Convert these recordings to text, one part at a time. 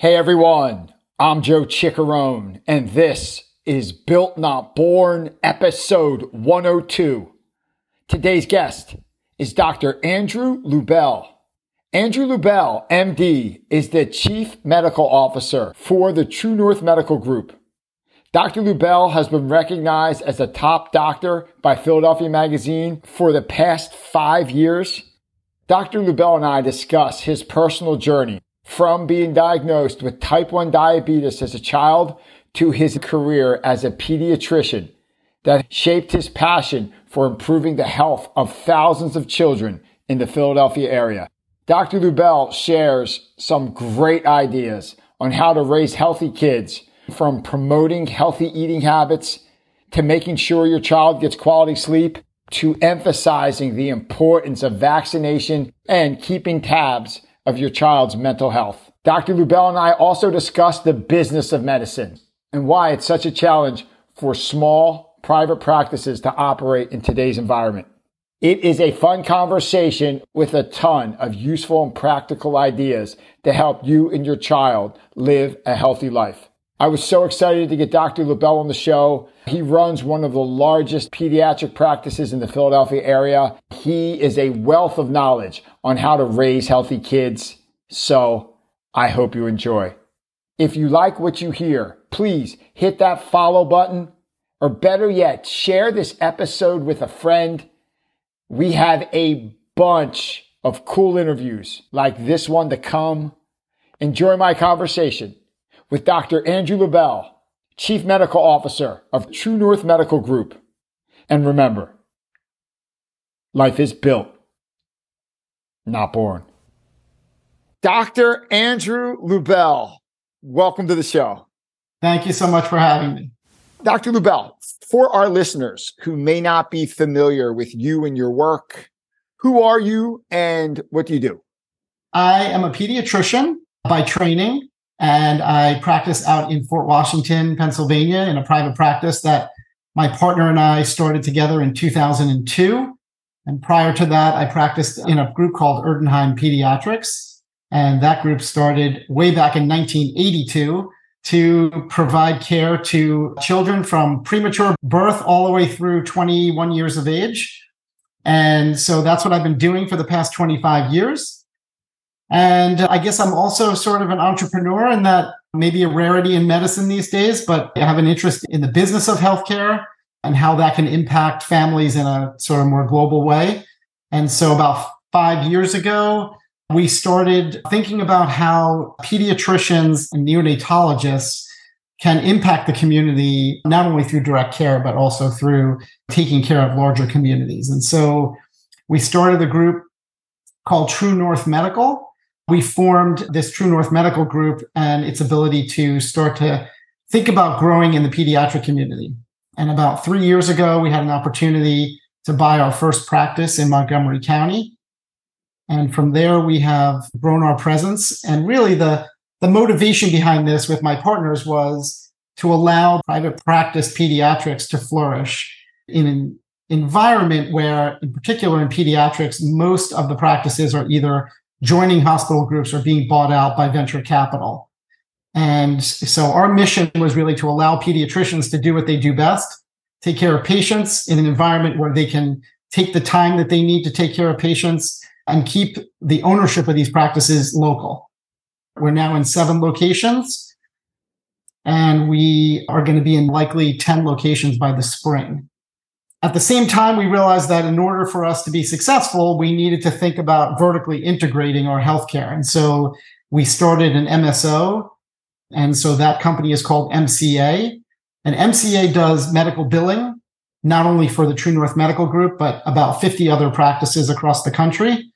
Hey everyone, I'm Joe Ciccarone, and this is Built Not Born, episode 102. Today's guest is Dr. Andrew Lubell. Andrew Lubell, MD, is the Chief Medical Officer for the True North Medical Group. Dr. Lubell has been recognized as a top doctor by Philadelphia Magazine for the past five years. Dr. Lubell and I discuss his personal journey from being diagnosed with type 1 diabetes as a child to his career as a pediatrician that shaped his passion for improving the health of thousands of children in the Philadelphia area. Dr. Lubell shares some great ideas on how to raise healthy kids from promoting healthy eating habits to making sure your child gets quality sleep to emphasizing the importance of vaccination and keeping tabs of your child's mental health. Dr. Lubell and I also discussed the business of medicine and why it's such a challenge for small private practices to operate in today's environment. It is a fun conversation with a ton of useful and practical ideas to help you and your child live a healthy life. I was so excited to get Dr. Lubell on the show. He runs one of the largest pediatric practices in the Philadelphia area. He is a wealth of knowledge on how to raise healthy kids. So I hope you enjoy. If you like what you hear, please hit that follow button or better yet, share this episode with a friend. We have a bunch of cool interviews like this one to come. Enjoy my conversation with Dr. Andrew Lubell, Chief Medical Officer of True North Medical Group. And remember, life is built, not born. Dr. Andrew Lubell, welcome to the show. Thank you so much for having me. Dr. Lubell, for our listeners who may not be familiar with you and your work, who are you and what do you do? I am a pediatrician by training and I practice out in Fort Washington, Pennsylvania, in a private practice that my partner and I started together in 2002. And prior to that, I practiced in a group called Erdenheim Pediatrics. And that group started way back in 1982 to provide care to children from premature birth all the way through 21 years of age. And so that's what I've been doing for the past 25 years. And I guess I'm also sort of an entrepreneur in that maybe a rarity in medicine these days, but I have an interest in the business of healthcare and how that can impact families in a sort of more global way. And so about five years ago, we started thinking about how pediatricians and neonatologists can impact the community, not only through direct care, but also through taking care of larger communities. And so we started a group called True North Medical we formed this True North Medical Group and its ability to start to think about growing in the pediatric community. And about three years ago, we had an opportunity to buy our first practice in Montgomery County. And from there, we have grown our presence. And really, the, the motivation behind this with my partners was to allow private practice pediatrics to flourish in an environment where, in particular in pediatrics, most of the practices are either joining hospital groups or being bought out by venture capital. And so our mission was really to allow pediatricians to do what they do best, take care of patients in an environment where they can take the time that they need to take care of patients and keep the ownership of these practices local. We're now in seven locations and we are going to be in likely 10 locations by the spring. At the same time, we realized that in order for us to be successful, we needed to think about vertically integrating our healthcare. And so we started an MSO. And so that company is called MCA. And MCA does medical billing, not only for the True North Medical Group, but about 50 other practices across the country,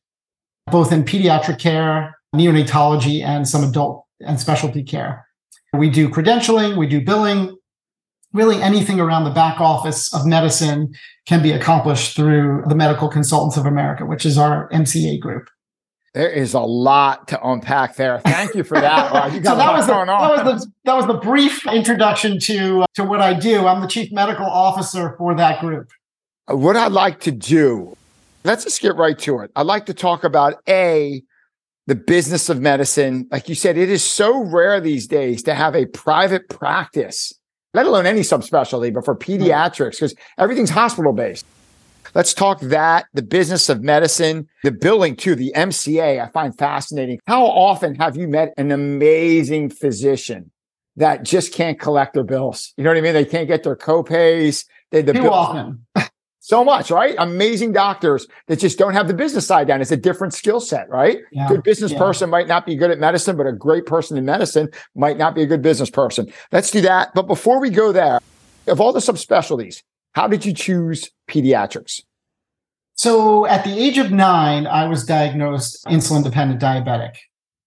both in pediatric care, neonatology, and some adult and specialty care. We do credentialing, we do billing, really anything around the back office of medicine can be accomplished through the Medical Consultants of America, which is our MCA group. There is a lot to unpack there. Thank you for that. Wow, you so that was, the, that was the that was the brief introduction to uh, to what I do. I'm the chief medical officer for that group. What I'd like to do, let's just get right to it. I'd like to talk about a the business of medicine. Like you said, it is so rare these days to have a private practice, let alone any subspecialty, but for pediatrics, because everything's hospital based. Let's talk that, the business of medicine, the billing too, the MCA, I find fascinating. How often have you met an amazing physician that just can't collect their bills? You know what I mean? They can't get their copays. They, the Too bills, often. So much, right? Amazing doctors that just don't have the business side down. It's a different skill set, right? Yeah, Good business yeah. person might not be good at medicine, but a great person in medicine might not be a good business person. Let's do that. But before we go there, of all the subspecialties, how did you choose pediatrics? So at the age of nine, I was diagnosed insulin dependent diabetic.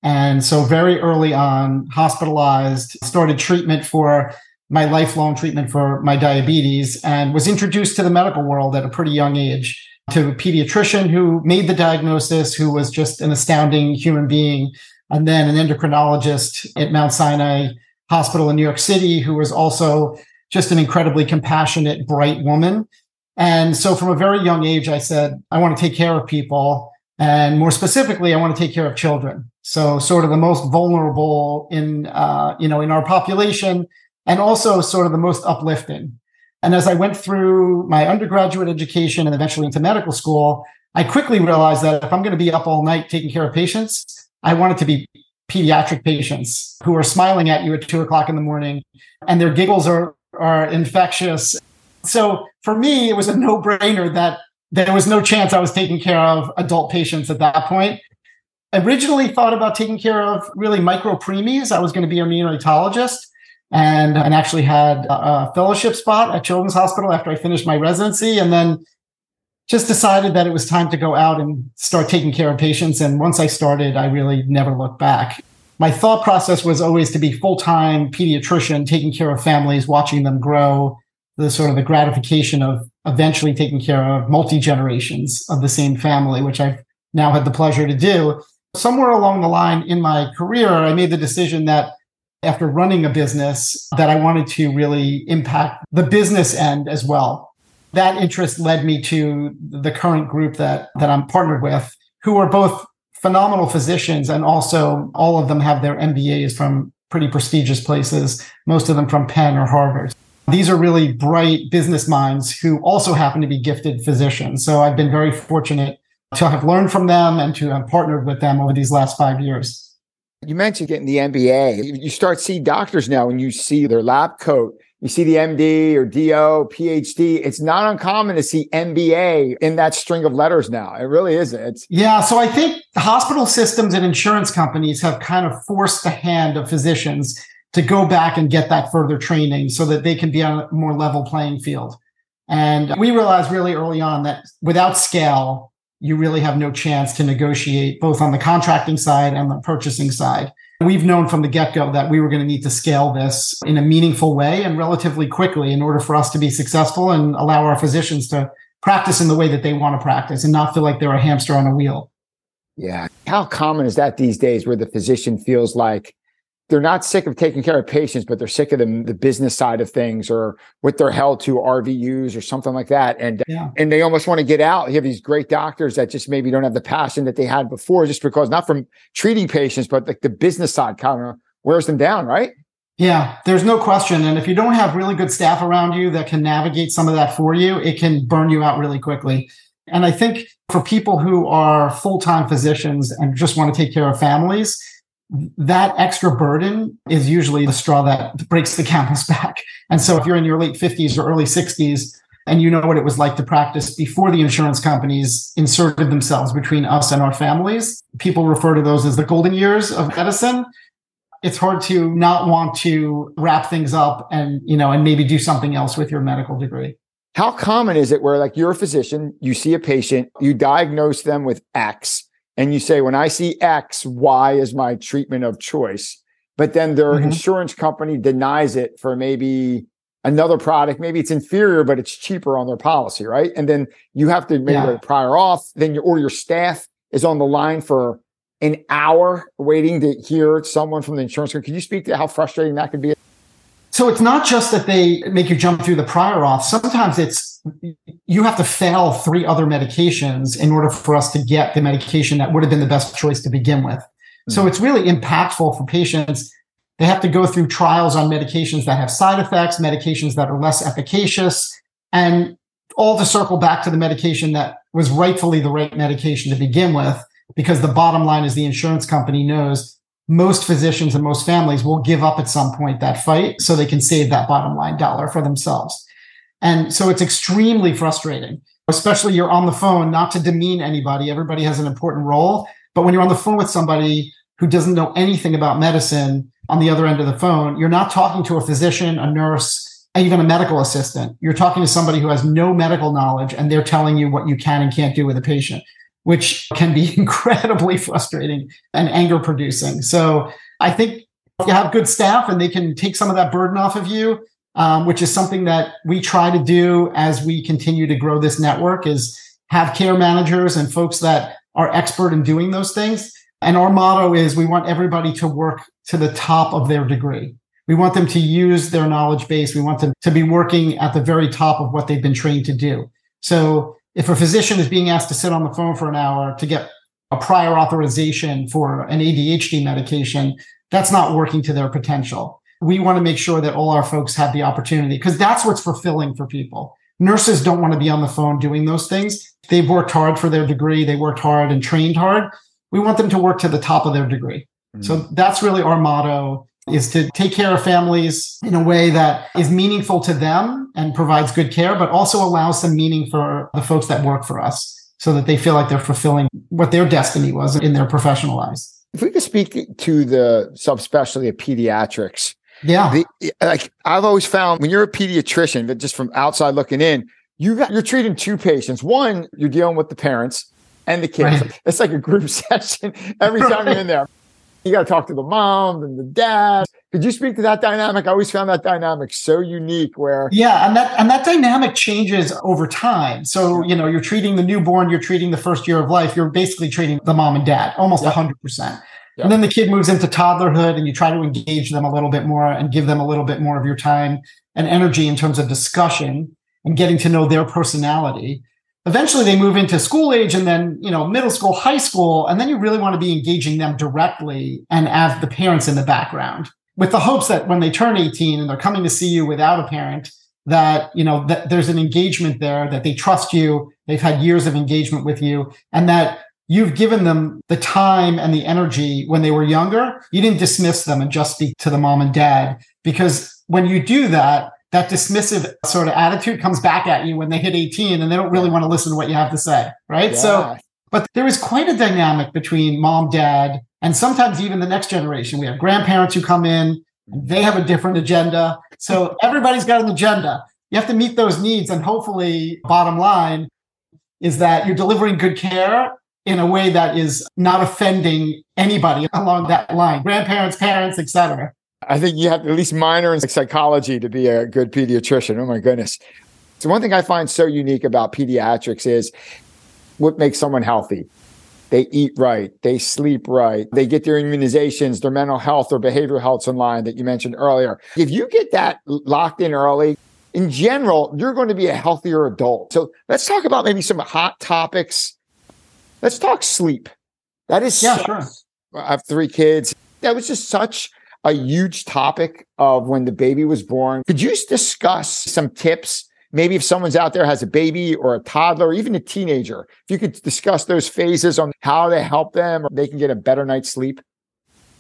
And so very early on, hospitalized, started treatment for my lifelong treatment for my diabetes, and was introduced to the medical world at a pretty young age to a pediatrician who made the diagnosis, who was just an astounding human being, and then an endocrinologist at Mount Sinai Hospital in New York City, who was also just an incredibly compassionate, bright woman. And so from a very young age, I said, I want to take care of people. And more specifically, I want to take care of children. So sort of the most vulnerable in, uh, you know, in our population and also sort of the most uplifting. And as I went through my undergraduate education and eventually into medical school, I quickly realized that if I'm going to be up all night taking care of patients, I want it to be pediatric patients who are smiling at you at two o'clock in the morning and their giggles are, are infectious. So for me, it was a no brainer that there was no chance I was taking care of adult patients at that point. I originally thought about taking care of really micro preemies. I was going to be a neonatologist and, and actually had a fellowship spot at Children's Hospital after I finished my residency. And then just decided that it was time to go out and start taking care of patients. And once I started, I really never looked back. My thought process was always to be full time pediatrician, taking care of families, watching them grow, the sort of the gratification of eventually taking care of multi generations of the same family, which I've now had the pleasure to do. Somewhere along the line in my career, I made the decision that after running a business that I wanted to really impact the business end as well. That interest led me to the current group that that I'm partnered with, who are both phenomenal physicians and also all of them have their MBAs from pretty prestigious places, most of them from Penn or Harvard. These are really bright business minds who also happen to be gifted physicians. So I've been very fortunate to have learned from them and to have partnered with them over these last five years. You mentioned getting the MBA. You start seeing doctors now and you see their lab coat. You see the MD or DO, PhD. It's not uncommon to see MBA in that string of letters now. It really isn't. It's yeah. So I think hospital systems and insurance companies have kind of forced the hand of physicians to go back and get that further training so that they can be on a more level playing field. And we realized really early on that without scale, you really have no chance to negotiate both on the contracting side and the purchasing side. We've known from the get go that we were going to need to scale this in a meaningful way and relatively quickly in order for us to be successful and allow our physicians to practice in the way that they want to practice and not feel like they're a hamster on a wheel. Yeah. How common is that these days where the physician feels like they're not sick of taking care of patients, but they're sick of the, the business side of things or what they're held to RVUs or something like that. And, yeah. and they almost want to get out. You have these great doctors that just maybe don't have the passion that they had before just because not from treating patients, but like the business side kind of wears them down, right? Yeah, there's no question. And if you don't have really good staff around you that can navigate some of that for you, it can burn you out really quickly. And I think for people who are full time physicians and just want to take care of families, that extra burden is usually the straw that breaks the camel's back. And so if you're in your late 50s or early 60s and you know what it was like to practice before the insurance companies inserted themselves between us and our families, people refer to those as the golden years of medicine. It's hard to not want to wrap things up and, you know, and maybe do something else with your medical degree. How common is it where like you're a physician, you see a patient, you diagnose them with X, and you say, when I see X, Y is my treatment of choice. But then their mm-hmm. insurance company denies it for maybe another product. Maybe it's inferior, but it's cheaper on their policy, right? And then you have to maybe yeah. prior auth. then your, or your staff is on the line for an hour waiting to hear someone from the insurance company. Can you speak to how frustrating that could be? So it's not just that they make you jump through the prior auth. Sometimes it's you have to fail three other medications in order for us to get the medication that would have been the best choice to begin with. Mm-hmm. So it's really impactful for patients. They have to go through trials on medications that have side effects, medications that are less efficacious, and all to circle back to the medication that was rightfully the right medication to begin with. Because the bottom line is the insurance company knows most physicians and most families will give up at some point that fight so they can save that bottom line dollar for themselves. And so it's extremely frustrating, especially you're on the phone, not to demean anybody. Everybody has an important role. But when you're on the phone with somebody who doesn't know anything about medicine on the other end of the phone, you're not talking to a physician, a nurse, even a medical assistant. You're talking to somebody who has no medical knowledge and they're telling you what you can and can't do with a patient, which can be incredibly frustrating and anger producing. So I think if you have good staff and they can take some of that burden off of you, um, which is something that we try to do as we continue to grow this network is have care managers and folks that are expert in doing those things. And our motto is we want everybody to work to the top of their degree. We want them to use their knowledge base. We want them to be working at the very top of what they've been trained to do. So if a physician is being asked to sit on the phone for an hour to get a prior authorization for an ADHD medication, that's not working to their potential we want to make sure that all our folks have the opportunity because that's what's fulfilling for people. Nurses don't want to be on the phone doing those things. They've worked hard for their degree. They worked hard and trained hard. We want them to work to the top of their degree. Mm-hmm. So that's really our motto is to take care of families in a way that is meaningful to them and provides good care, but also allows some meaning for the folks that work for us so that they feel like they're fulfilling what their destiny was in their professional lives. If we could speak to the subspecialty of pediatrics, yeah. The, like I've always found when you're a pediatrician, but just from outside looking in, you got, you're treating two patients. One, you're dealing with the parents and the kids. Right. It's like a group session every time right. you're in there. You got to talk to the mom and the dad. Could you speak to that dynamic? I always found that dynamic so unique where Yeah, and that and that dynamic changes over time. So, you know, you're treating the newborn, you're treating the first year of life, you're basically treating the mom and dad almost yeah. 100%. And then the kid moves into toddlerhood and you try to engage them a little bit more and give them a little bit more of your time and energy in terms of discussion and getting to know their personality. Eventually they move into school age and then, you know, middle school, high school, and then you really want to be engaging them directly and have the parents in the background with the hopes that when they turn 18 and they're coming to see you without a parent, that, you know, that there's an engagement there, that they trust you, they've had years of engagement with you, and that you've given them the time and the energy when they were younger. You didn't dismiss them and just speak to the mom and dad because when you do that, that dismissive sort of attitude comes back at you when they hit 18 and they don't really want to listen to what you have to say. Right. Yeah. So, but there is quite a dynamic between mom, dad, and sometimes even the next generation. We have grandparents who come in they have a different agenda. So everybody's got an agenda. You have to meet those needs. And hopefully, bottom line is that you're delivering good care in a way that is not offending anybody along that line grandparents parents etc i think you have to at least minor in psychology to be a good pediatrician. Oh my goodness. So one thing i find so unique about pediatrics is what makes someone healthy. They eat right. They sleep right. They get their immunizations their mental health or behavioral health's in line that you mentioned earlier. If you get that locked in early in general you're going to be a healthier adult. So let's talk about maybe some hot topics Let's talk sleep. That is yeah, sure. I have three kids. That was just such a huge topic of when the baby was born. Could you discuss some tips? Maybe if someone's out there has a baby or a toddler or even a teenager, if you could discuss those phases on how to help them or they can get a better night's sleep.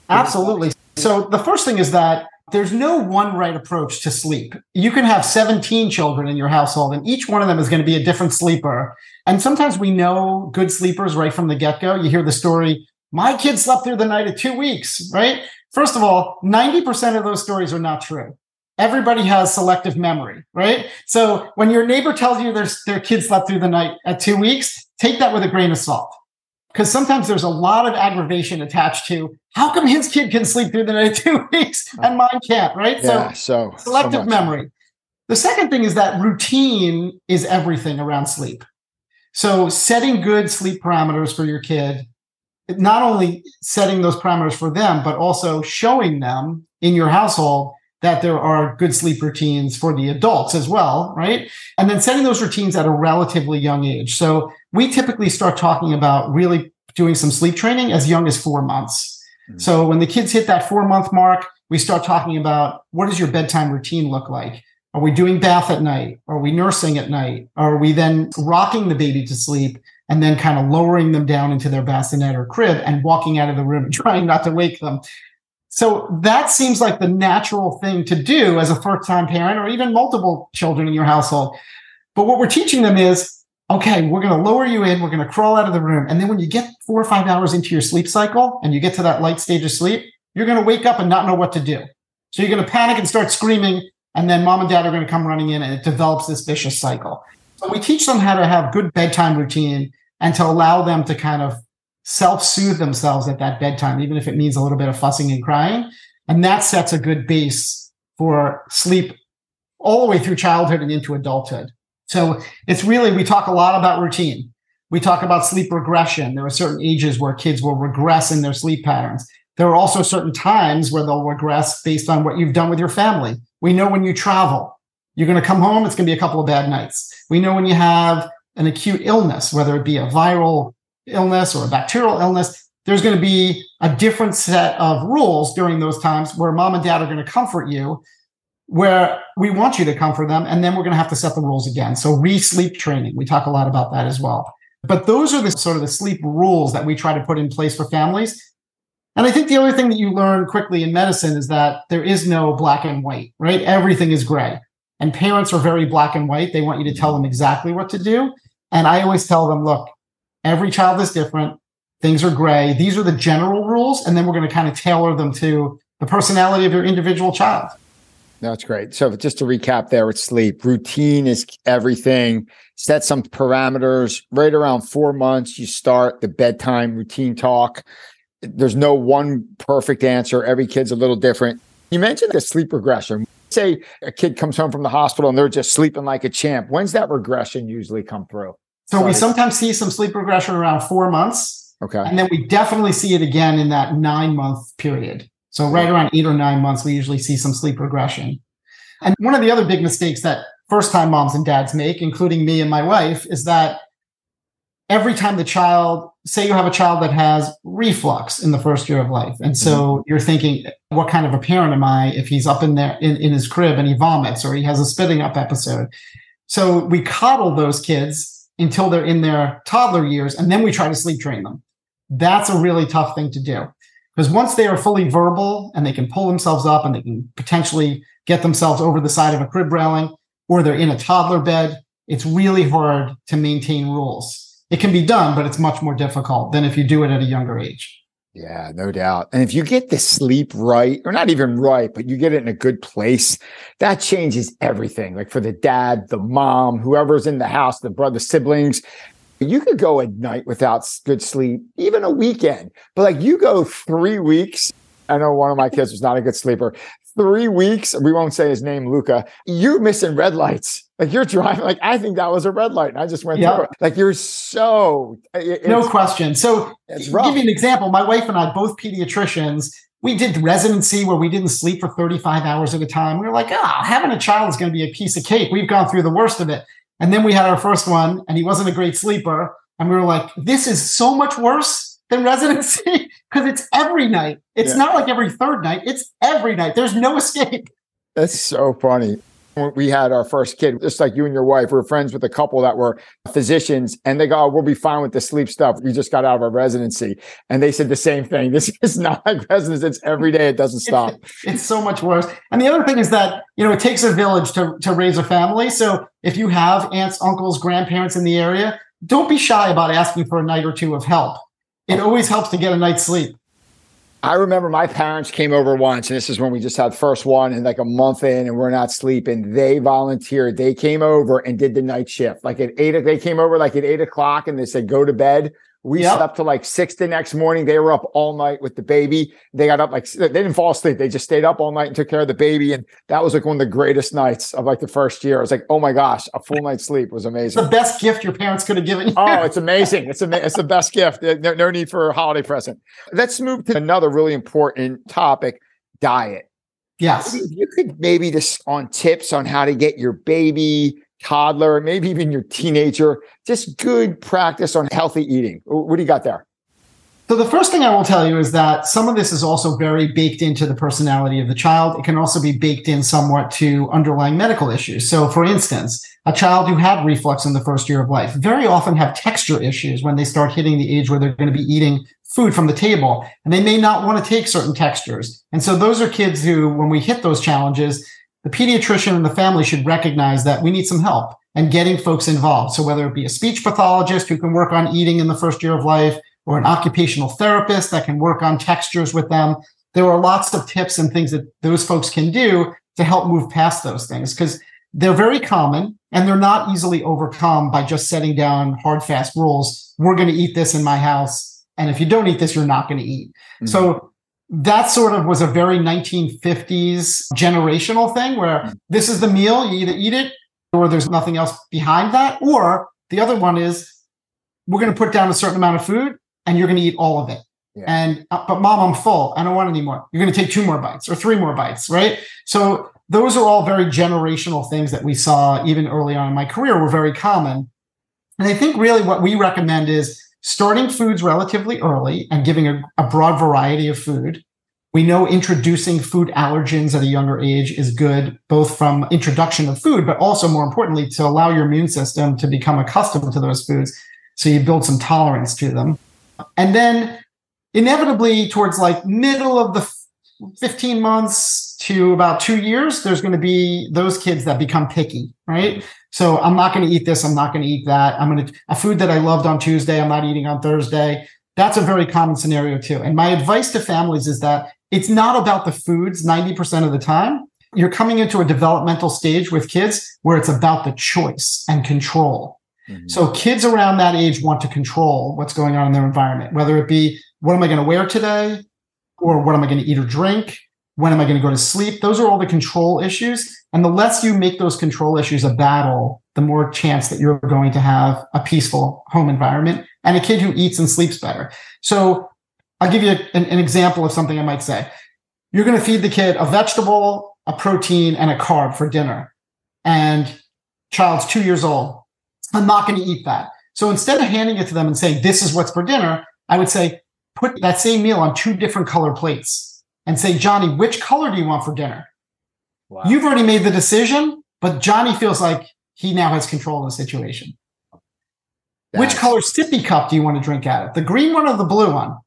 Absolutely. So the first thing is that there's no one right approach to sleep. You can have 17 children in your household, and each one of them is going to be a different sleeper. And sometimes we know good sleepers right from the get go. You hear the story, my kid slept through the night at two weeks, right? First of all, 90% of those stories are not true. Everybody has selective memory, right? So when your neighbor tells you their, their kid slept through the night at two weeks, take that with a grain of salt because sometimes there's a lot of aggravation attached to how come his kid can sleep through the night two weeks and mine can't, right? Yeah, so, so selective so memory. The second thing is that routine is everything around sleep. So setting good sleep parameters for your kid, not only setting those parameters for them, but also showing them in your household that there are good sleep routines for the adults as well, right? And then setting those routines at a relatively young age. So we typically start talking about really doing some sleep training as young as four months. Mm-hmm. So when the kids hit that four month mark, we start talking about what does your bedtime routine look like? Are we doing bath at night? Are we nursing at night? Are we then rocking the baby to sleep and then kind of lowering them down into their bassinet or crib and walking out of the room and trying not to wake them? So that seems like the natural thing to do as a first time parent or even multiple children in your household. But what we're teaching them is okay, we're going to lower you in, we're going to crawl out of the room. And then when you get four or five hours into your sleep cycle and you get to that light stage of sleep, you're going to wake up and not know what to do. So you're going to panic and start screaming. And then mom and dad are going to come running in and it develops this vicious cycle. So we teach them how to have good bedtime routine and to allow them to kind of self soothe themselves at that bedtime, even if it means a little bit of fussing and crying. And that sets a good base for sleep all the way through childhood and into adulthood. So it's really, we talk a lot about routine. We talk about sleep regression. There are certain ages where kids will regress in their sleep patterns. There are also certain times where they'll regress based on what you've done with your family. We know when you travel, you're going to come home, it's going to be a couple of bad nights. We know when you have an acute illness, whether it be a viral illness or a bacterial illness, there's going to be a different set of rules during those times where mom and dad are going to comfort you where we want you to comfort them. And then we're going to have to set the rules again. So re-sleep training. We talk a lot about that as well. But those are the sort of the sleep rules that we try to put in place for families. And I think the other thing that you learn quickly in medicine is that there is no black and white, right? Everything is gray. And parents are very black and white. They want you to tell them exactly what to do. And I always tell them, look, every child is different. Things are gray. These are the general rules. And then we're going to kind of tailor them to the personality of your individual child. That's great. So just to recap there with sleep, routine is everything. Set some parameters. Right around four months, you start the bedtime routine talk. There's no one perfect answer. Every kid's a little different. You mentioned the sleep regression. Say a kid comes home from the hospital and they're just sleeping like a champ. When's that regression usually come through? So Sorry. we sometimes see some sleep regression around four months. Okay. And then we definitely see it again in that nine month period. So right around eight or nine months, we usually see some sleep regression. And one of the other big mistakes that first time moms and dads make, including me and my wife, is that every time the child, say you have a child that has reflux in the first year of life. And so mm-hmm. you're thinking, what kind of a parent am I if he's up in there in, in his crib and he vomits or he has a spitting up episode? So we coddle those kids until they're in their toddler years and then we try to sleep train them. That's a really tough thing to do. Because once they are fully verbal and they can pull themselves up and they can potentially get themselves over the side of a crib railing or they're in a toddler bed, it's really hard to maintain rules. It can be done, but it's much more difficult than if you do it at a younger age. Yeah, no doubt. And if you get the sleep right, or not even right, but you get it in a good place, that changes everything. Like for the dad, the mom, whoever's in the house, the brother, siblings, you could go a night without good sleep, even a weekend. But like you go three weeks. I know one of my kids was not a good sleeper. Three weeks, we won't say his name, Luca. You're missing red lights. Like you're driving, like I think that was a red light, and I just went through it. Like you're so no question. So, give you an example. My wife and I, both pediatricians, we did residency where we didn't sleep for 35 hours at a time. We were like, ah, oh, having a child is going to be a piece of cake. We've gone through the worst of it. And then we had our first one, and he wasn't a great sleeper. And we were like, this is so much worse than residency because it's every night. It's yeah. not like every third night, it's every night. There's no escape. That's so funny we had our first kid, just like you and your wife, we are friends with a couple that were physicians, and they go, oh, "We'll be fine with the sleep stuff. You just got out of a residency," and they said the same thing. This is not like residence; it's every day. It doesn't stop. It's, it's so much worse. And the other thing is that you know it takes a village to to raise a family. So if you have aunts, uncles, grandparents in the area, don't be shy about asking for a night or two of help. It always helps to get a night's sleep. I remember my parents came over once, and this is when we just had first one and like a month in, and we're not sleeping. They volunteered. They came over and did the night shift. Like at eight, they came over like at eight o'clock, and they said, "Go to bed." We yep. slept till like six the next morning. They were up all night with the baby. They got up like they didn't fall asleep. They just stayed up all night and took care of the baby. And that was like one of the greatest nights of like the first year. I was like, oh my gosh, a full night's sleep was amazing. the best gift your parents could have given you. oh, it's amazing. It's ama- it's the best gift. No, no need for a holiday present. Let's move to another really important topic: diet. Yes. You could maybe just on tips on how to get your baby, toddler, maybe even your teenager, just good practice on healthy eating. What do you got there? So the first thing I will tell you is that some of this is also very baked into the personality of the child. It can also be baked in somewhat to underlying medical issues. So for instance, a child who had reflux in the first year of life very often have texture issues when they start hitting the age where they're going to be eating food from the table and they may not want to take certain textures. And so those are kids who, when we hit those challenges, the pediatrician and the family should recognize that we need some help and getting folks involved. So whether it be a speech pathologist who can work on eating in the first year of life or an occupational therapist that can work on textures with them, there are lots of tips and things that those folks can do to help move past those things because they're very common and they're not easily overcome by just setting down hard, fast rules. We're going to eat this in my house and if you don't eat this, you're not going to eat. Mm-hmm. So that sort of was a very 1950s generational thing where mm-hmm. this is the meal, you either eat it or there's nothing else behind that. Or the other one is we're going to put down a certain amount of food and you're going to eat all of it. Yeah. And, uh, but mom, I'm full. I don't want any more. You're going to take two more bites or three more bites, right? So those are all very generational things that we saw even early on in my career were very common. And I think really what we recommend is starting foods relatively early and giving a, a, broad variety of food. We know introducing food allergens at a younger age is good, both from introduction of food, but also more importantly, to allow your immune system to become accustomed to those foods. So you build some tolerance to them. And then inevitably towards like middle of the 15 months to about two years, there's going to be those kids that become picky, right? So I'm not going to eat this. I'm not going to eat that. I'm going to, a food that I loved on Tuesday, I'm not eating on Thursday. That's a very common scenario too. And my advice to families is that it's not about the foods 90% of the time. You're coming into a developmental stage with kids where it's about the choice and control. Mm-hmm. So kids around that age want to control what's going on in their environment, whether it be what am I going to wear today? or what am I going to eat or drink? When am I going to go to sleep? Those are all the control issues. And the less you make those control issues a battle, the more chance that you're going to have a peaceful home environment and a kid who eats and sleeps better. So I'll give you an, an example of something I might say. You're going to feed the kid a vegetable, a protein, and a carb for dinner. And child's two years old. I'm not going to eat that. So instead of handing it to them and saying, this is what's for dinner, I would say, put that same meal on two different color plates and say, Johnny, which color do you want for dinner? Wow. You've already made the decision, but Johnny feels like he now has control of the situation. That's... Which color sippy cup do you want to drink out of? The green one or the blue one?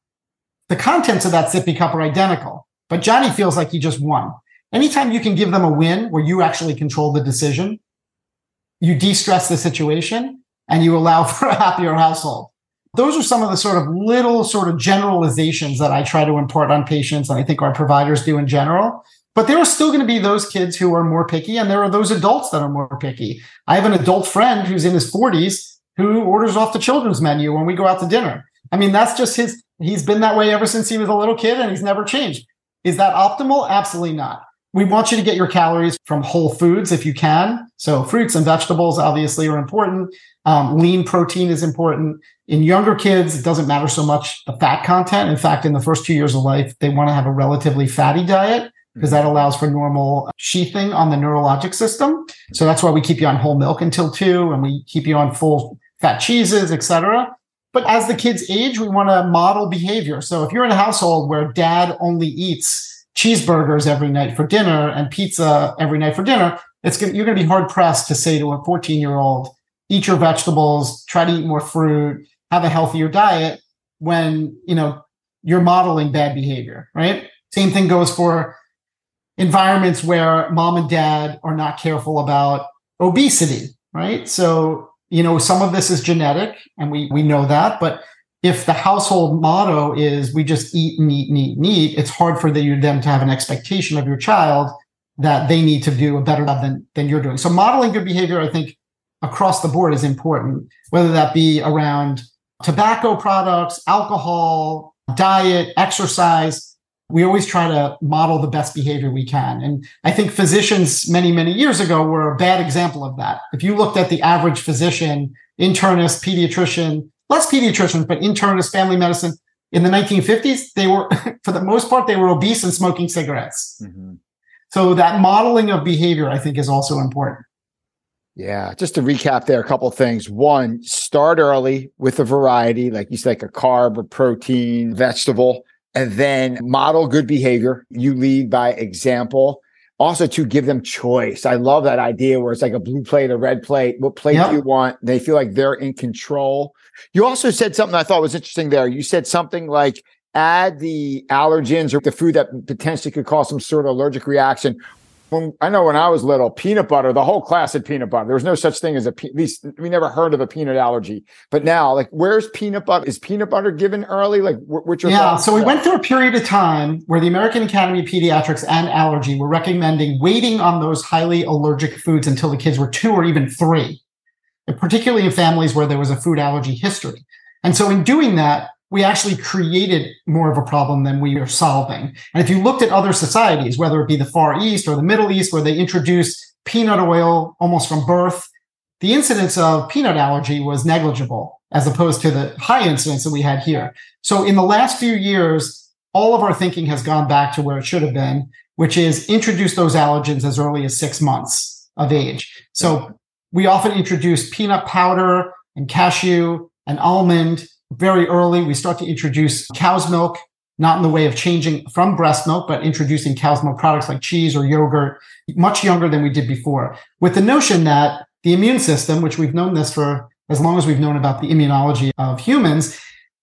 The contents of that sippy cup are identical, but Johnny feels like he just won. Anytime you can give them a win where you actually control the decision, you de stress the situation and you allow for a happier household. Those are some of the sort of little sort of generalizations that I try to impart on patients, and I think our providers do in general. But there are still going to be those kids who are more picky, and there are those adults that are more picky. I have an adult friend who's in his 40s who orders off the children's menu when we go out to dinner. I mean, that's just his, he's been that way ever since he was a little kid and he's never changed. Is that optimal? Absolutely not. We want you to get your calories from whole foods if you can. So fruits and vegetables obviously are important. Um, lean protein is important. In younger kids, it doesn't matter so much the fat content. In fact, in the first two years of life, they want to have a relatively fatty diet because that allows for normal sheathing on the neurologic system. So that's why we keep you on whole milk until two and we keep you on full fat cheeses, etc. But as the kids age, we want to model behavior. So if you're in a household where dad only eats cheeseburgers every night for dinner and pizza every night for dinner, it's going you're going to be hard pressed to say to a 14 year old, eat your vegetables, try to eat more fruit, have a healthier diet when, you know, you're modeling bad behavior, right? Same thing goes for environments where mom and dad are not careful about obesity, right? So, you know, some of this is genetic and we, we know that, but if the household motto is we just eat and eat and eat and eat, it's hard for the, them to have an expectation of your child that they need to do a better job than, than you're doing. So modeling good behavior, I think across the board is important, whether that be around tobacco products, alcohol, diet, exercise. We always try to model the best behavior we can. And I think physicians many, many years ago were a bad example of that. If you looked at the average physician, internist, pediatrician, less pediatricians, but internist, family medicine in the 1950s, they were, for the most part, they were obese and smoking cigarettes. Mm-hmm. So that modeling of behavior, I think, is also important. Yeah, just to recap there, a couple of things. One, start early with a variety, like you said, like a carb, a protein, vegetable, and then model good behavior. You lead by example. Also, to give them choice. I love that idea where it's like a blue plate, a red plate. What plate yep. do you want? They feel like they're in control. You also said something I thought was interesting there. You said something like add the allergens or the food that potentially could cause some sort of allergic reaction when I know when I was little, peanut butter, the whole class had peanut butter. There was no such thing as a, at least we never heard of a peanut allergy. But now, like, where's peanut butter? Is peanut butter given early? Like, what's your yeah? So we went through a period of time where the American Academy of Pediatrics and Allergy were recommending waiting on those highly allergic foods until the kids were two or even three, particularly in families where there was a food allergy history. And so in doing that, we actually created more of a problem than we are solving. And if you looked at other societies, whether it be the Far East or the Middle East, where they introduced peanut oil almost from birth, the incidence of peanut allergy was negligible as opposed to the high incidence that we had here. So in the last few years, all of our thinking has gone back to where it should have been, which is introduce those allergens as early as six months of age. So we often introduce peanut powder and cashew and almond very early, we start to introduce cow's milk, not in the way of changing from breast milk, but introducing cow's milk products like cheese or yogurt much younger than we did before, with the notion that the immune system, which we've known this for as long as we've known about the immunology of humans,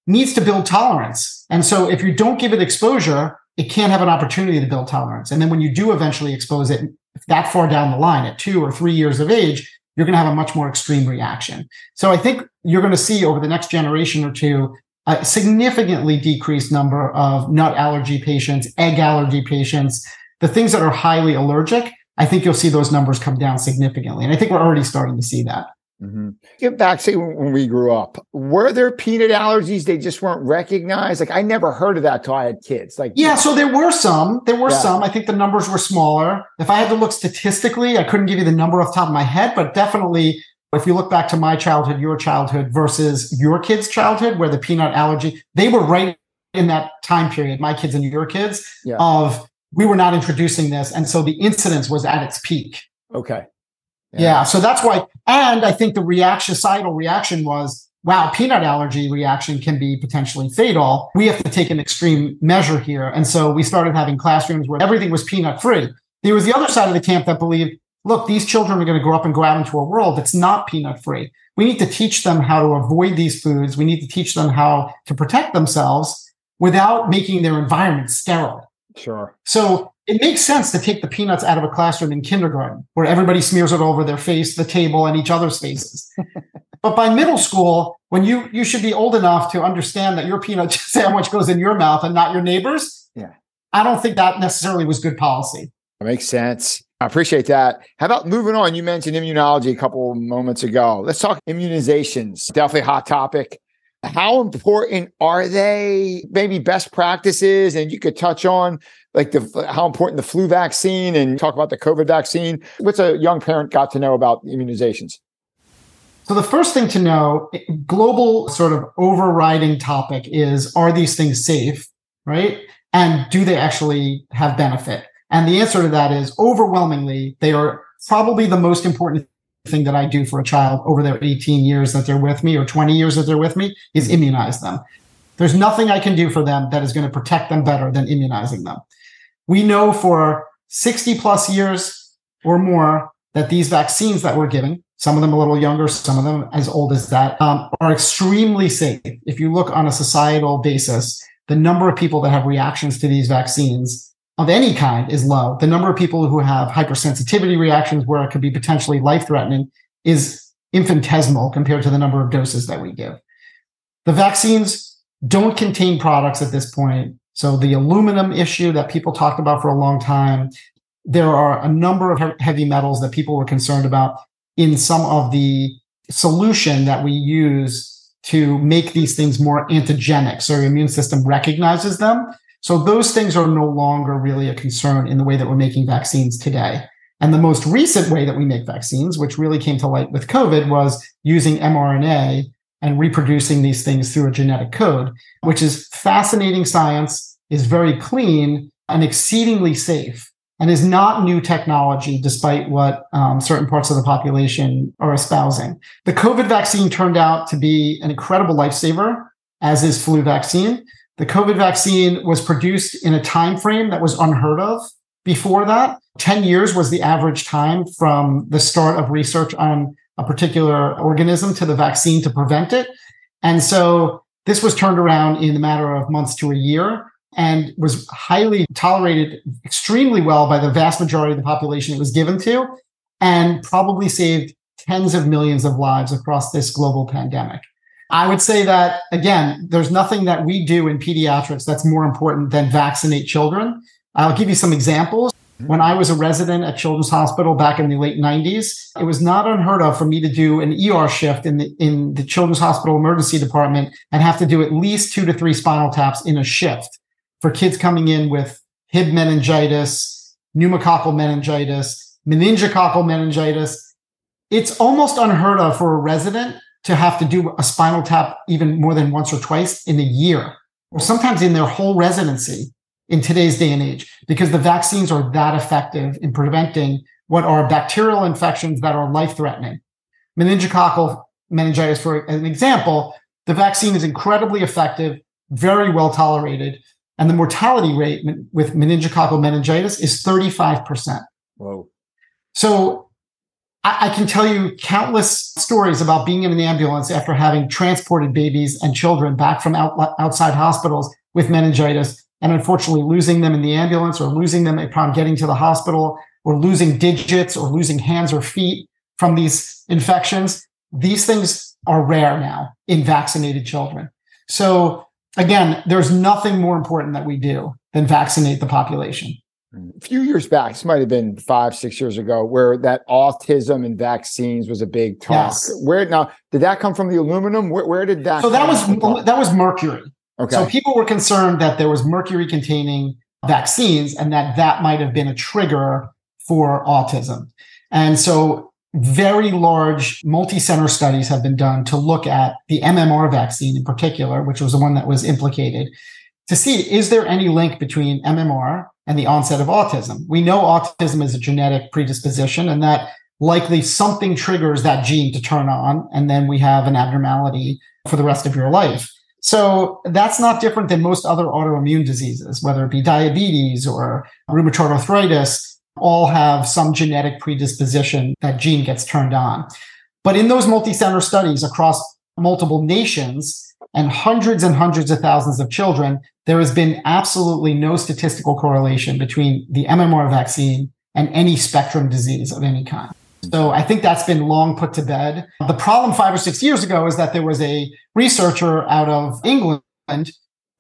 needs to build tolerance. And so if you don't give it exposure, it can't have an opportunity to build tolerance. And then when you do eventually expose it that far down the line at two or three years of age, you're going to have a much more extreme reaction. So I think you're going to see over the next generation or two a significantly decreased number of nut allergy patients, egg allergy patients, the things that are highly allergic. I think you'll see those numbers come down significantly. And I think we're already starting to see that. Mm-hmm. Get back, say when we grew up, were there peanut allergies? They just weren't recognized. Like I never heard of that till I had kids. Like yeah, so there were some. There were yeah. some. I think the numbers were smaller. If I had to look statistically, I couldn't give you the number off the top of my head, but definitely if you look back to my childhood, your childhood versus your kids' childhood, where the peanut allergy, they were right in that time period, my kids and your kids, yeah. of we were not introducing this. And so the incidence was at its peak. Okay. Yeah. yeah. So that's why, and I think the reaction, societal reaction was, wow, peanut allergy reaction can be potentially fatal. We have to take an extreme measure here. And so we started having classrooms where everything was peanut free. There was the other side of the camp that believed, look, these children are going to grow up and go out into a world that's not peanut free. We need to teach them how to avoid these foods. We need to teach them how to protect themselves without making their environment sterile. Sure. So it makes sense to take the peanuts out of a classroom in kindergarten where everybody smears it over their face, the table, and each other's faces. but by middle school, when you you should be old enough to understand that your peanut sandwich goes in your mouth and not your neighbor's. Yeah. I don't think that necessarily was good policy. That makes sense. I appreciate that. How about moving on? You mentioned immunology a couple moments ago. Let's talk immunizations. Definitely a hot topic. How important are they? Maybe best practices, and you could touch on like the how important the flu vaccine and talk about the COVID vaccine. What's a young parent got to know about immunizations? So the first thing to know, global sort of overriding topic is are these things safe, right? And do they actually have benefit? And the answer to that is overwhelmingly they are probably the most important thing that I do for a child over their 18 years that they're with me or 20 years that they're with me is immunize them. There's nothing I can do for them that is going to protect them better than immunizing them. We know for 60 plus years or more that these vaccines that we're giving, some of them a little younger, some of them as old as that, um, are extremely safe. If you look on a societal basis, the number of people that have reactions to these vaccines of any kind is low. The number of people who have hypersensitivity reactions where it could be potentially life threatening is infinitesimal compared to the number of doses that we give. The vaccines don't contain products at this point so the aluminum issue that people talked about for a long time, there are a number of heavy metals that people were concerned about in some of the solution that we use to make these things more antigenic. So your immune system recognizes them. So those things are no longer really a concern in the way that we're making vaccines today. And the most recent way that we make vaccines, which really came to light with COVID, was using mRNA and reproducing these things through a genetic code, which is fascinating science is very clean and exceedingly safe. and is not new technology, despite what um, certain parts of the population are espousing. The COVID vaccine turned out to be an incredible lifesaver, as is flu vaccine. The COVID vaccine was produced in a time frame that was unheard of before that. 10 years was the average time from the start of research on a particular organism to the vaccine to prevent it. And so this was turned around in a matter of months to a year and was highly tolerated extremely well by the vast majority of the population it was given to, and probably saved tens of millions of lives across this global pandemic. I would say that, again, there's nothing that we do in pediatrics that's more important than vaccinate children. I'll give you some examples. When I was a resident at Children's Hospital back in the late 90s, it was not unheard of for me to do an ER shift in the in the Children's Hospital emergency department and have to do at least two to three spinal taps in a shift for kids coming in with Hib meningitis, pneumococcal meningitis, meningococcal meningitis. It's almost unheard of for a resident to have to do a spinal tap even more than once or twice in a year, or sometimes in their whole residency in today's day and age because the vaccines are that effective in preventing what are bacterial infections that are life threatening. Meningococcal meningitis, for an example, the vaccine is incredibly effective, very well tolerated, and the mortality rate with meningococcal meningitis is 35%. Whoa. So I, I can tell you countless stories about being in an ambulance after having transported babies and children back from out, outside hospitals with meningitis and unfortunately losing them in the ambulance or losing them upon getting to the hospital or losing digits or losing hands or feet from these infections. These things are rare now in vaccinated children. So again, there's nothing more important that we do than vaccinate the population. A few years back, this might have been five, six years ago, where that autism and vaccines was a big talk. Yes. Where now did that come from? The aluminum? Where, where did that? So that was that was mercury. Okay. So people were concerned that there was mercury containing vaccines and that that might have been a trigger for autism. And so very large multi-center studies have been done to look at the MMR vaccine in particular, which was the one that was implicated, to see is there any link between MMR and the onset of autism. We know autism is a genetic predisposition and that likely something triggers that gene to turn on and then we have an abnormality for the rest of your life. So that's not different than most other autoimmune diseases, whether it be diabetes or rheumatoid arthritis, all have some genetic predisposition that gene gets turned on. But in those multi-center studies across multiple nations and hundreds and hundreds of thousands of children, there has been absolutely no statistical correlation between the MMR vaccine and any spectrum disease of any kind. So I think that's been long put to bed. The problem five or six years ago is that there was a researcher out of England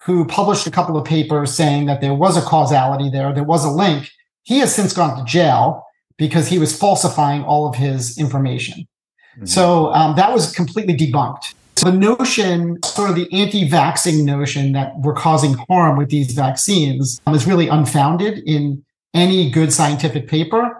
who published a couple of papers saying that there was a causality there, there was a link. He has since gone to jail because he was falsifying all of his information. Mm-hmm. So um, that was completely debunked. So the notion, sort of the anti-vaxxing notion that we're causing harm with these vaccines um, is really unfounded in any good scientific paper.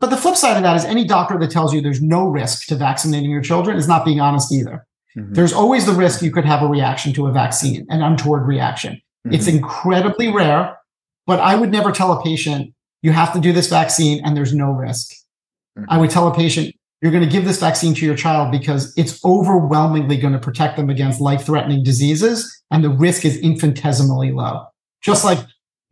But the flip side of that is any doctor that tells you there's no risk to vaccinating your children is not being honest either. Mm-hmm. There's always the risk you could have a reaction to a vaccine, an untoward reaction. Mm-hmm. It's incredibly rare, but I would never tell a patient, you have to do this vaccine and there's no risk. Mm-hmm. I would tell a patient, you're going to give this vaccine to your child because it's overwhelmingly going to protect them against life threatening diseases and the risk is infinitesimally low. Just like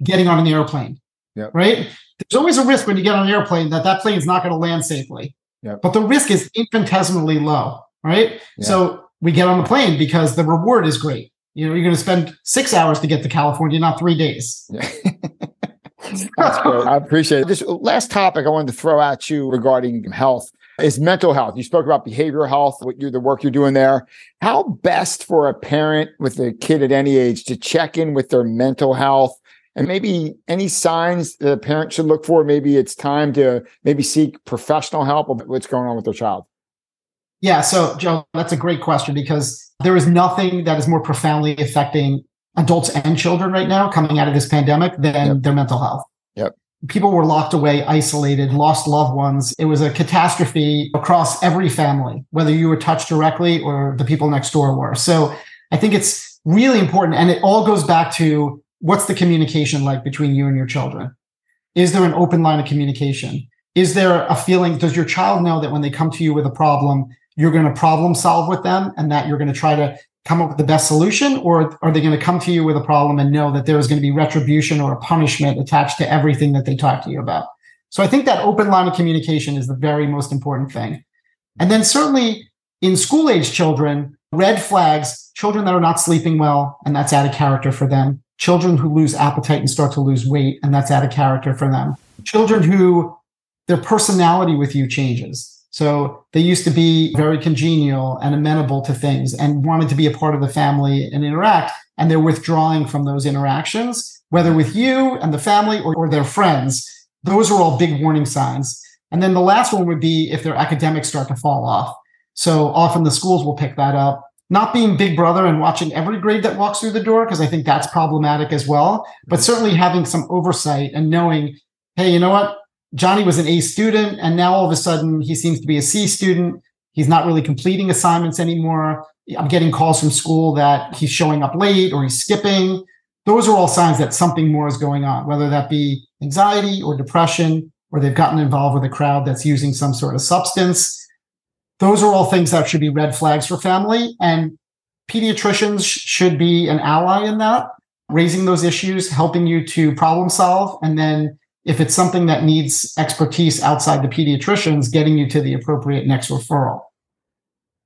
getting on an airplane, yep. right? there's always a risk when you get on an airplane that that plane is not going to land safely. Yep. But the risk is infinitesimally low, right? So we get on the plane because the reward is great. You know, you're going to spend six hours to get to California, not three days. Yeah. That's great. I appreciate it. This last topic I wanted to throw at you regarding health is mental health. You spoke about behavioral health, what you're the work you're doing there. How best for a parent with a kid at any age to check in with their mental health and maybe any signs that a parent should look for maybe it's time to maybe seek professional help of what's going on with their child yeah so joe that's a great question because there is nothing that is more profoundly affecting adults and children right now coming out of this pandemic than yep. their mental health people were locked away isolated lost loved ones it was a catastrophe across every family whether you were touched directly or the people next door were so i think it's really important and it all goes back to what's the communication like between you and your children? is there an open line of communication? Is there a feeling? Does your child know that when they come to you with a problem, you're going to problem solve with them and that you're going to try to come up with the best solution? Or are they going to come to you with a problem and know that there is going to be retribution or a punishment attached to everything that they talk to you about? So I think that open line of communication is the very most important thing. And then certainly in school age children, red flags, children that are not sleeping well, and that's out of character for them. Children who lose appetite and start to lose weight, and that's out of character for them. Children who their personality with you changes. So they used to be very congenial and amenable to things and wanted to be a part of the family and interact. And they're withdrawing from those interactions, whether with you and the family or, or their friends. Those are all big warning signs. And then the last one would be if their academics start to fall off. So often the schools will pick that up. Not being big brother and watching every grade that walks through the door, because I think that's problematic as well. But certainly having some oversight and knowing, hey, you know what? Johnny was an A student, and now all of a sudden he seems to be a C student. He's not really completing assignments anymore. I'm getting calls from school that he's showing up late or he's skipping. Those are all signs that something more is going on, whether that be anxiety or depression, or they've gotten involved with a crowd that's using some sort of substance. Those are all things that should be red flags for family. And pediatricians should be an ally in that, raising those issues, helping you to problem solve, and then if it's something that needs expertise outside the pediatricians, getting you to the appropriate next referral.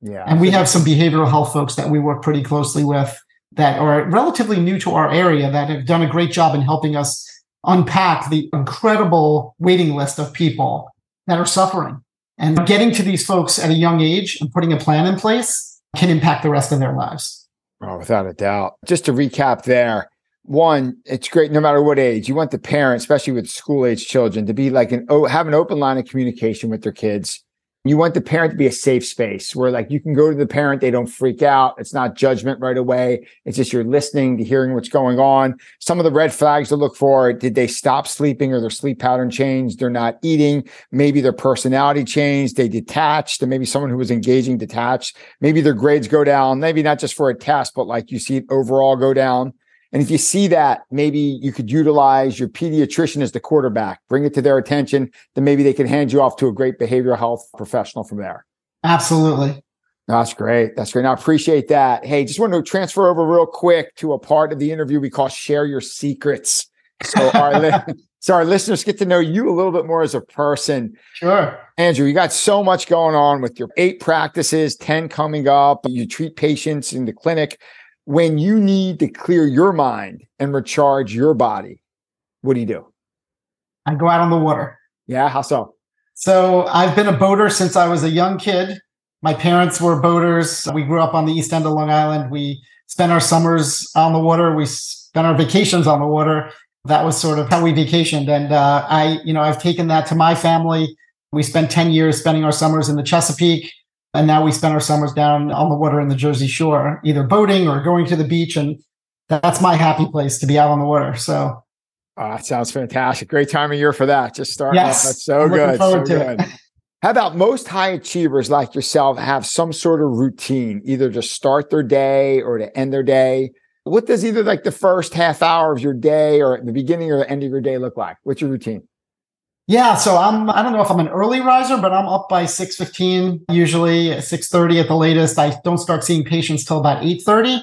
Yeah. And we have some behavioral health folks that we work pretty closely with that are relatively new to our area that have done a great job in helping us unpack the incredible waiting list of people that are suffering. And getting to these folks at a young age and putting a plan in place can impact the rest of their lives. Oh, without a doubt. Just to recap there, one, it's great no matter what age. You want the parent, especially with school age children, to be like an oh, have an open line of communication with their kids. You want the parent to be a safe space where like you can go to the parent, they don't freak out. It's not judgment right away. It's just you're listening to hearing what's going on. Some of the red flags to look for, did they stop sleeping or their sleep pattern changed? They're not eating. Maybe their personality changed. They detached and maybe someone who was engaging detached. Maybe their grades go down, maybe not just for a test, but like you see it overall go down and if you see that, maybe you could utilize your pediatrician as the quarterback, bring it to their attention, then maybe they can hand you off to a great behavioral health professional from there. Absolutely. That's great. That's great. Now, I appreciate that. Hey, just want to transfer over real quick to a part of the interview we call Share Your Secrets. So our, li- so our listeners get to know you a little bit more as a person. Sure. Andrew, you got so much going on with your eight practices, 10 coming up. You treat patients in the clinic when you need to clear your mind and recharge your body, what do you do? I go out on the water. Yeah, how so? So I've been a boater since I was a young kid. My parents were boaters. We grew up on the east end of Long Island. We spent our summers on the water. We spent our vacations on the water. That was sort of how we vacationed. And uh, I, you know, I've taken that to my family. We spent 10 years spending our summers in the Chesapeake. And now we spend our summers down on the water in the Jersey Shore, either boating or going to the beach. And that's my happy place to be out on the water. So Oh, that sounds fantastic. Great time of year for that. Just starting yes, off. That's so I'm good. So good. How about most high achievers like yourself have some sort of routine, either to start their day or to end their day? What does either like the first half hour of your day or the beginning or the end of your day look like? What's your routine? Yeah, so I'm I don't know if I'm an early riser, but I'm up by 6:15 usually, 6:30 at the latest. I don't start seeing patients till about 8:30.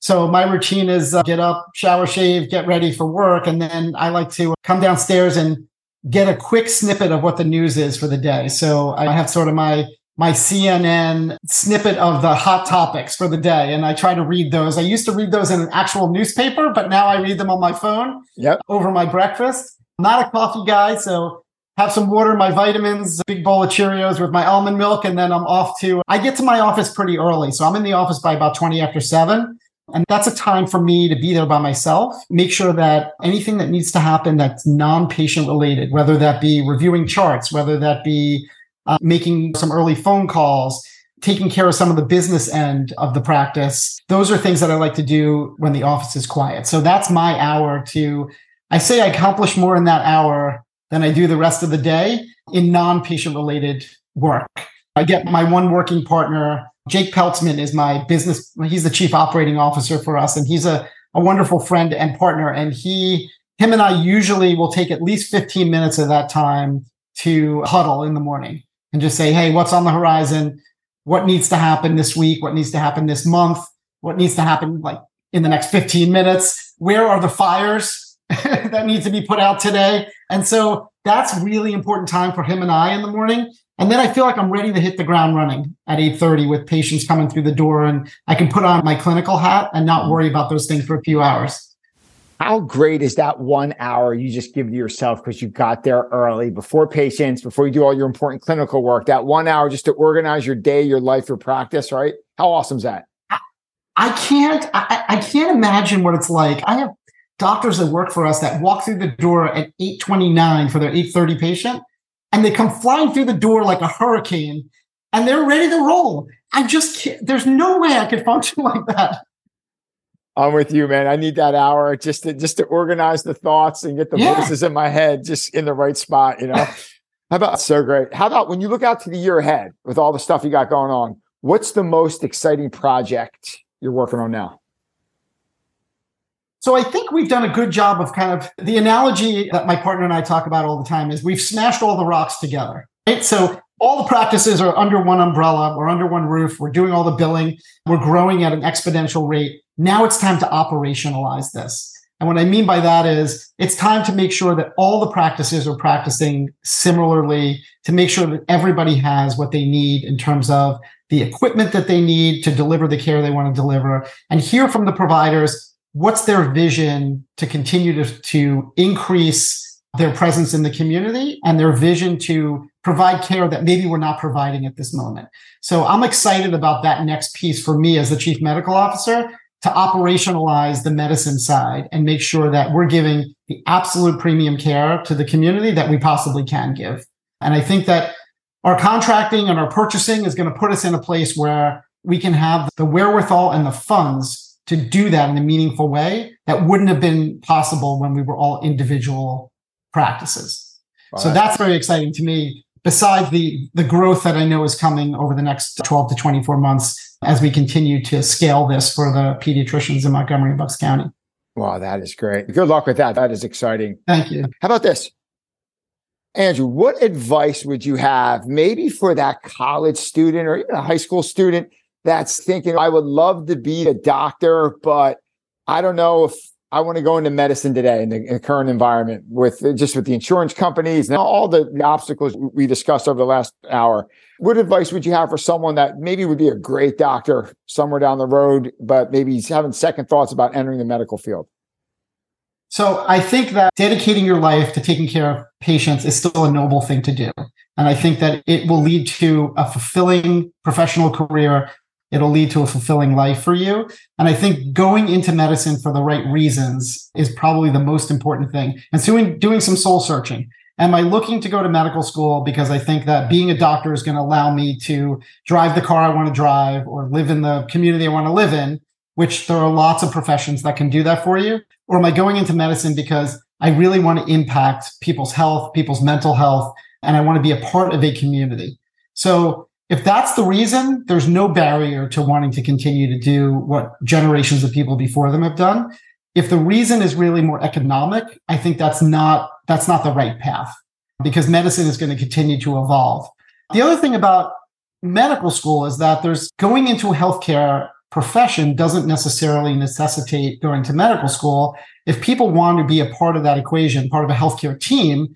So my routine is uh, get up, shower, shave, get ready for work and then I like to come downstairs and get a quick snippet of what the news is for the day. So I have sort of my my CNN snippet of the hot topics for the day. And I try to read those. I used to read those in an actual newspaper, but now I read them on my phone yep. over my breakfast. I'm not a coffee guy, so have some water, my vitamins, a big bowl of Cheerios with my almond milk, and then I'm off to. I get to my office pretty early. So I'm in the office by about 20 after seven. And that's a time for me to be there by myself, make sure that anything that needs to happen that's non patient related, whether that be reviewing charts, whether that be uh, making some early phone calls, taking care of some of the business end of the practice, those are things that I like to do when the office is quiet. So that's my hour to, I say I accomplish more in that hour than I do the rest of the day in non patient related work. I get my one working partner, Jake Peltzman, is my business. He's the chief operating officer for us, and he's a, a wonderful friend and partner. And he him and I usually will take at least 15 minutes of that time to huddle in the morning and just say, hey, what's on the horizon? What needs to happen this week? What needs to happen this month? What needs to happen like in the next 15 minutes? Where are the fires that need to be put out today? And so that's really important time for him and I in the morning. And then I feel like I'm ready to hit the ground running at 8:30 with patients coming through the door and I can put on my clinical hat and not worry about those things for a few hours. How great is that one hour you just give to yourself because you got there early before patients, before you do all your important clinical work? That one hour just to organize your day, your life, your practice, right? How awesome is that? I can't, I, I can't imagine what it's like. I have doctors that work for us that walk through the door at 829 for their 830 patient and they come flying through the door like a hurricane and they're ready to roll. I just can't, there's no way I could function like that. I'm with you, man. I need that hour just to just to organize the thoughts and get the yeah. voices in my head just in the right spot. You know, how about so great? How about when you look out to the year ahead with all the stuff you got going on? What's the most exciting project you're working on now? So I think we've done a good job of kind of the analogy that my partner and I talk about all the time is we've smashed all the rocks together. Right. So all the practices are under one umbrella. We're under one roof. We're doing all the billing. We're growing at an exponential rate. Now it's time to operationalize this. And what I mean by that is it's time to make sure that all the practices are practicing similarly to make sure that everybody has what they need in terms of the equipment that they need to deliver the care they want to deliver and hear from the providers what's their vision to continue to, to increase their presence in the community and their vision to provide care that maybe we're not providing at this moment. So I'm excited about that next piece for me as the chief medical officer to operationalize the medicine side and make sure that we're giving the absolute premium care to the community that we possibly can give. And I think that our contracting and our purchasing is going to put us in a place where we can have the wherewithal and the funds to do that in a meaningful way that wouldn't have been possible when we were all individual practices. so that's very exciting to me besides the the growth that I know is coming over the next 12 to 24 months as we continue to scale this for the pediatricians in Montgomery and Bucks County. Wow, that is great. Good luck with that. That is exciting. Thank you. How about this? Andrew, what advice would you have maybe for that college student or even a high school student that's thinking, I would love to be a doctor, but I don't know if I want to go into medicine today in the, in the, current environment with just with the insurance companies and all the, the obstacles we discussed over the last hour. What advice would you have for someone that maybe would be a great doctor somewhere down the road, but maybe he's having second thoughts about entering the medical field? So I think that dedicating your life to taking care of patients is still a noble thing to do. And I think that it will lead to a fulfilling professional career it'll lead to a fulfilling life for you. And I think going into medicine for the right reasons is probably the most important thing. And so doing, doing some soul searching. Am I looking to go to medical school because I think that being a doctor is going to allow me to drive the car I want to drive or live in the community I want to live in, which there are lots of professions that can do that for you? Or am I going into medicine because I really want to impact people's health, people's mental health, and I want to be a part of a community? So if that's the reason, there's no barrier to wanting to continue to do what generations of people before them have done. If the reason is really more economic, I think that's not that's not the right path because medicine is going to continue to evolve. The other thing about medical school is that there's going into a healthcare profession doesn't necessarily necessitate going to medical school. If people want to be a part of that equation, part of a healthcare team,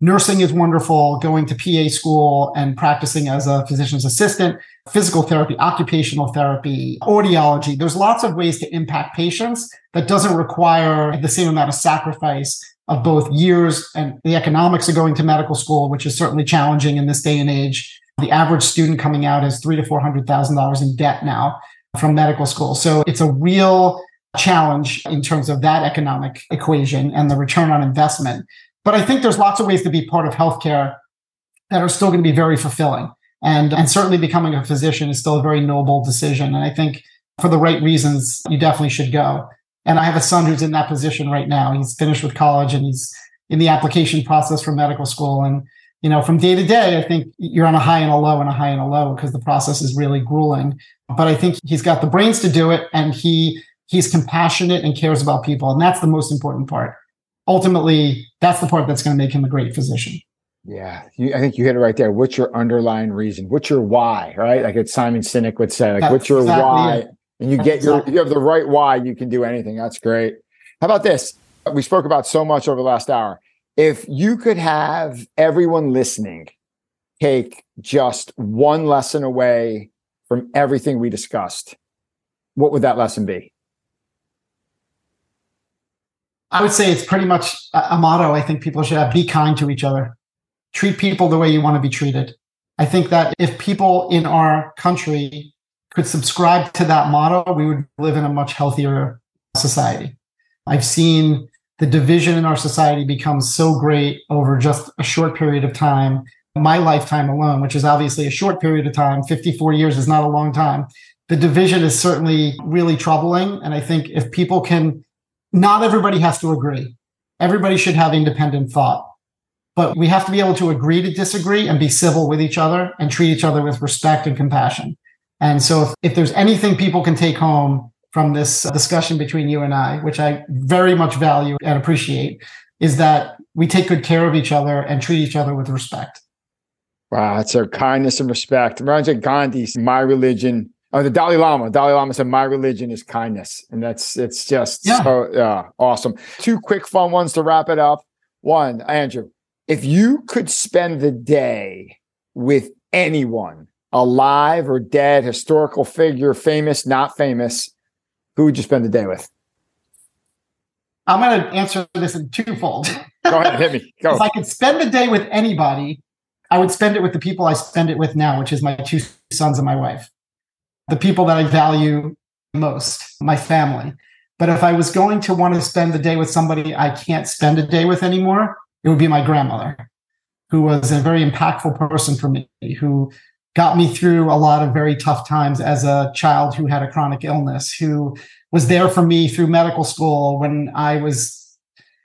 nursing is wonderful, going to PA school and practicing as a physician's assistant, physical therapy, occupational therapy, audiology. There's lots of ways to impact patients that doesn't require the same amount of sacrifice of both years and the economics of going to medical school, which is certainly challenging in this day and age. The average student coming out is three to four hundred thousand dollars in debt now from medical school. So it's a real challenge in terms of that economic equation and the return on investment. But I think there's lots of ways to be part of healthcare that are still going to be very fulfilling. And, and certainly becoming a physician is still a very noble decision. And I think for the right reasons, you definitely should go. And I have a son who's in that position right now. He's finished with college and he's in the application process for medical school. And, you know, from day to day, I think you're on a high and a low and a high and a low because the process is really grueling. But I think he's got the brains to do it and he he's compassionate and cares about people. And that's the most important part. Ultimately, that's the part that's going to make him a great physician. Yeah, you, I think you hit it right there. What's your underlying reason? What's your why? Right, like it's Simon Sinek would say, like, that's what's your exactly why? It. And you that's get your, exactly. you have the right why. You can do anything. That's great. How about this? We spoke about so much over the last hour. If you could have everyone listening take just one lesson away from everything we discussed, what would that lesson be? I would say it's pretty much a motto I think people should have be kind to each other. Treat people the way you want to be treated. I think that if people in our country could subscribe to that motto, we would live in a much healthier society. I've seen the division in our society become so great over just a short period of time, my lifetime alone, which is obviously a short period of time. 54 years is not a long time. The division is certainly really troubling. And I think if people can not everybody has to agree. Everybody should have independent thought. But we have to be able to agree to disagree and be civil with each other and treat each other with respect and compassion. And so if, if there's anything people can take home from this discussion between you and I, which I very much value and appreciate, is that we take good care of each other and treat each other with respect. Wow, it's a kindness and respect. Mahatma Gandhi's my religion, Oh, the Dalai Lama. Dalai Lama said, "My religion is kindness," and that's it's just yeah. so yeah, awesome. Two quick fun ones to wrap it up. One, Andrew, if you could spend the day with anyone, alive or dead, historical figure, famous, not famous, who would you spend the day with? I'm going to answer this in twofold. Go ahead, hit me. Go. if I could spend the day with anybody, I would spend it with the people I spend it with now, which is my two sons and my wife the people that I value most, my family. But if I was going to want to spend the day with somebody I can't spend a day with anymore, it would be my grandmother, who was a very impactful person for me, who got me through a lot of very tough times as a child who had a chronic illness, who was there for me through medical school when I was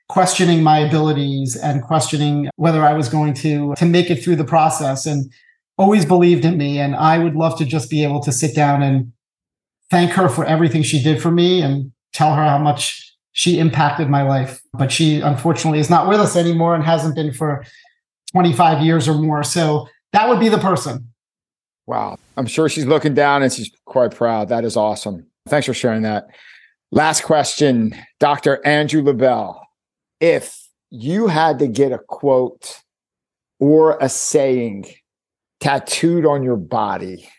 questioning my abilities and questioning whether I was going to to make it through the process and always believed in me. And I would love to just be able to sit down and thank her for everything she did for me and tell her how much she impacted my life. But she unfortunately is not with us anymore and hasn't been for 25 years or more. So that would be the person. Wow. I'm sure she's looking down and she's quite proud. That is awesome. Thanks for sharing that. Last question, Dr. Andrew Lubell. If you had to get a quote or a saying tattooed on your body,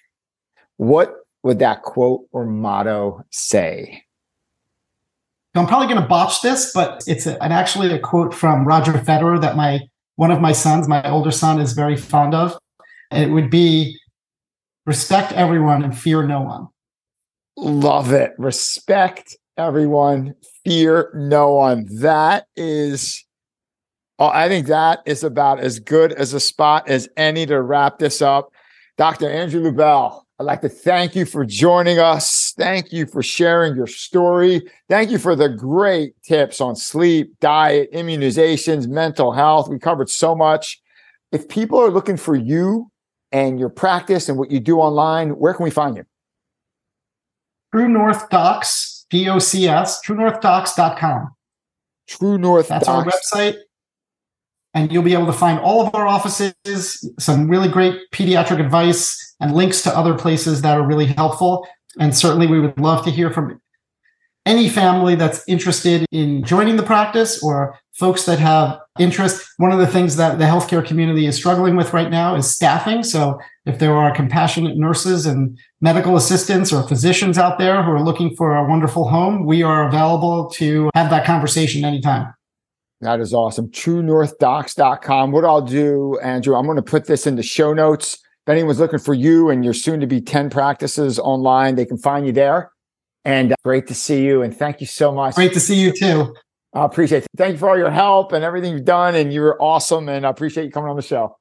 what would that quote or motto say? I'm probably going to botch this, but it's a, an actually a quote from Roger Federer that my one of my sons, my older son, is very fond of. It would be respect everyone and fear no one. Love it. Respect everyone, fear no one. That is Oh, I think that is about as good as a spot as any to wrap this up. Dr. Andrew Lubell, I'd like to thank you for joining us. Thank you for sharing your story. Thank you for the great tips on sleep, diet, immunizations, mental health. We covered so much. If people are looking for you and your practice and what you do online, where can we find you? True North Docs, D O C S, truenorthdocs.com. True North That's Docs. our website and you'll be able to find all of our offices, some really great pediatric advice, and links to other places that are really helpful. And certainly, we would love to hear from any family that's interested in joining the practice or folks that have interest. One of the things that the healthcare community is struggling with right now is staffing. So, if there are compassionate nurses and medical assistants or physicians out there who are looking for a wonderful home, we are available to have that conversation anytime. That is awesome. TrueNorthDocs.com. What I'll do, Andrew, I'm going to put this in the show notes. If anyone's looking for you and you're soon to be 10 practices online, they can find you there. And uh, great to see you. And thank you so much. Great to see you too. I appreciate it. Thank you for all your help and everything you've done. And you're awesome. And I appreciate you coming on the show.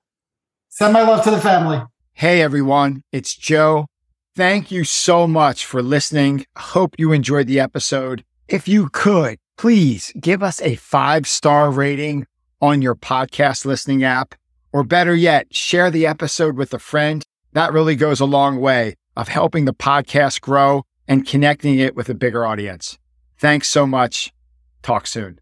Send my love to the family. Hey, everyone. It's Joe. Thank you so much for listening. Hope you enjoyed the episode. If you could, please give us a five star rating on your podcast listening app. Or better yet, share the episode with a friend. That really goes a long way of helping the podcast grow and connecting it with a bigger audience. Thanks so much. Talk soon.